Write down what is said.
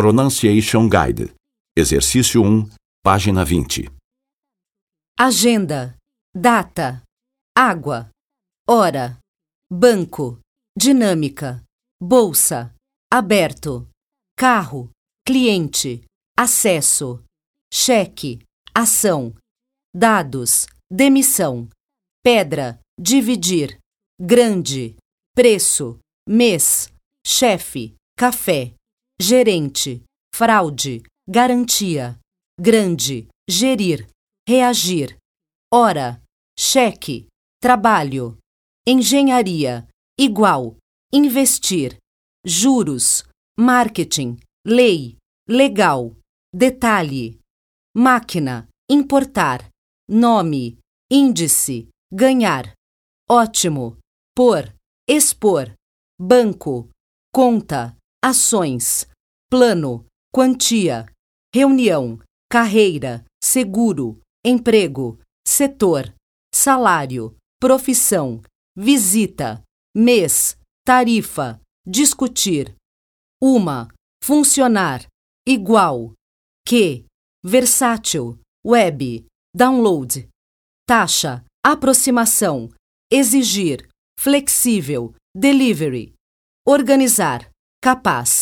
Pronunciation Guide. Exercício 1, página 20. agenda, data, água, hora, banco, dinâmica, bolsa, aberto, carro, cliente, acesso, cheque, ação, dados, demissão, pedra, dividir, grande, preço, mês, chefe, café, gerente, fraude, garantia, grande, gerir, reagir, hora, cheque, trabalho, engenharia, igual, investir, juros, marketing, lei, legal, detalhe, máquina, importar, nome, índice, ganhar, ótimo, por, expor, banco, conta, ações, plano, quantia, reunião, carreira, seguro, emprego, setor, salário, profissão, visita, mês, tarifa, discutir, uma, funcionar, igual, que, versátil, web, download, taxa, aproximação, exigir, flexível, delivery, organizar, capaz.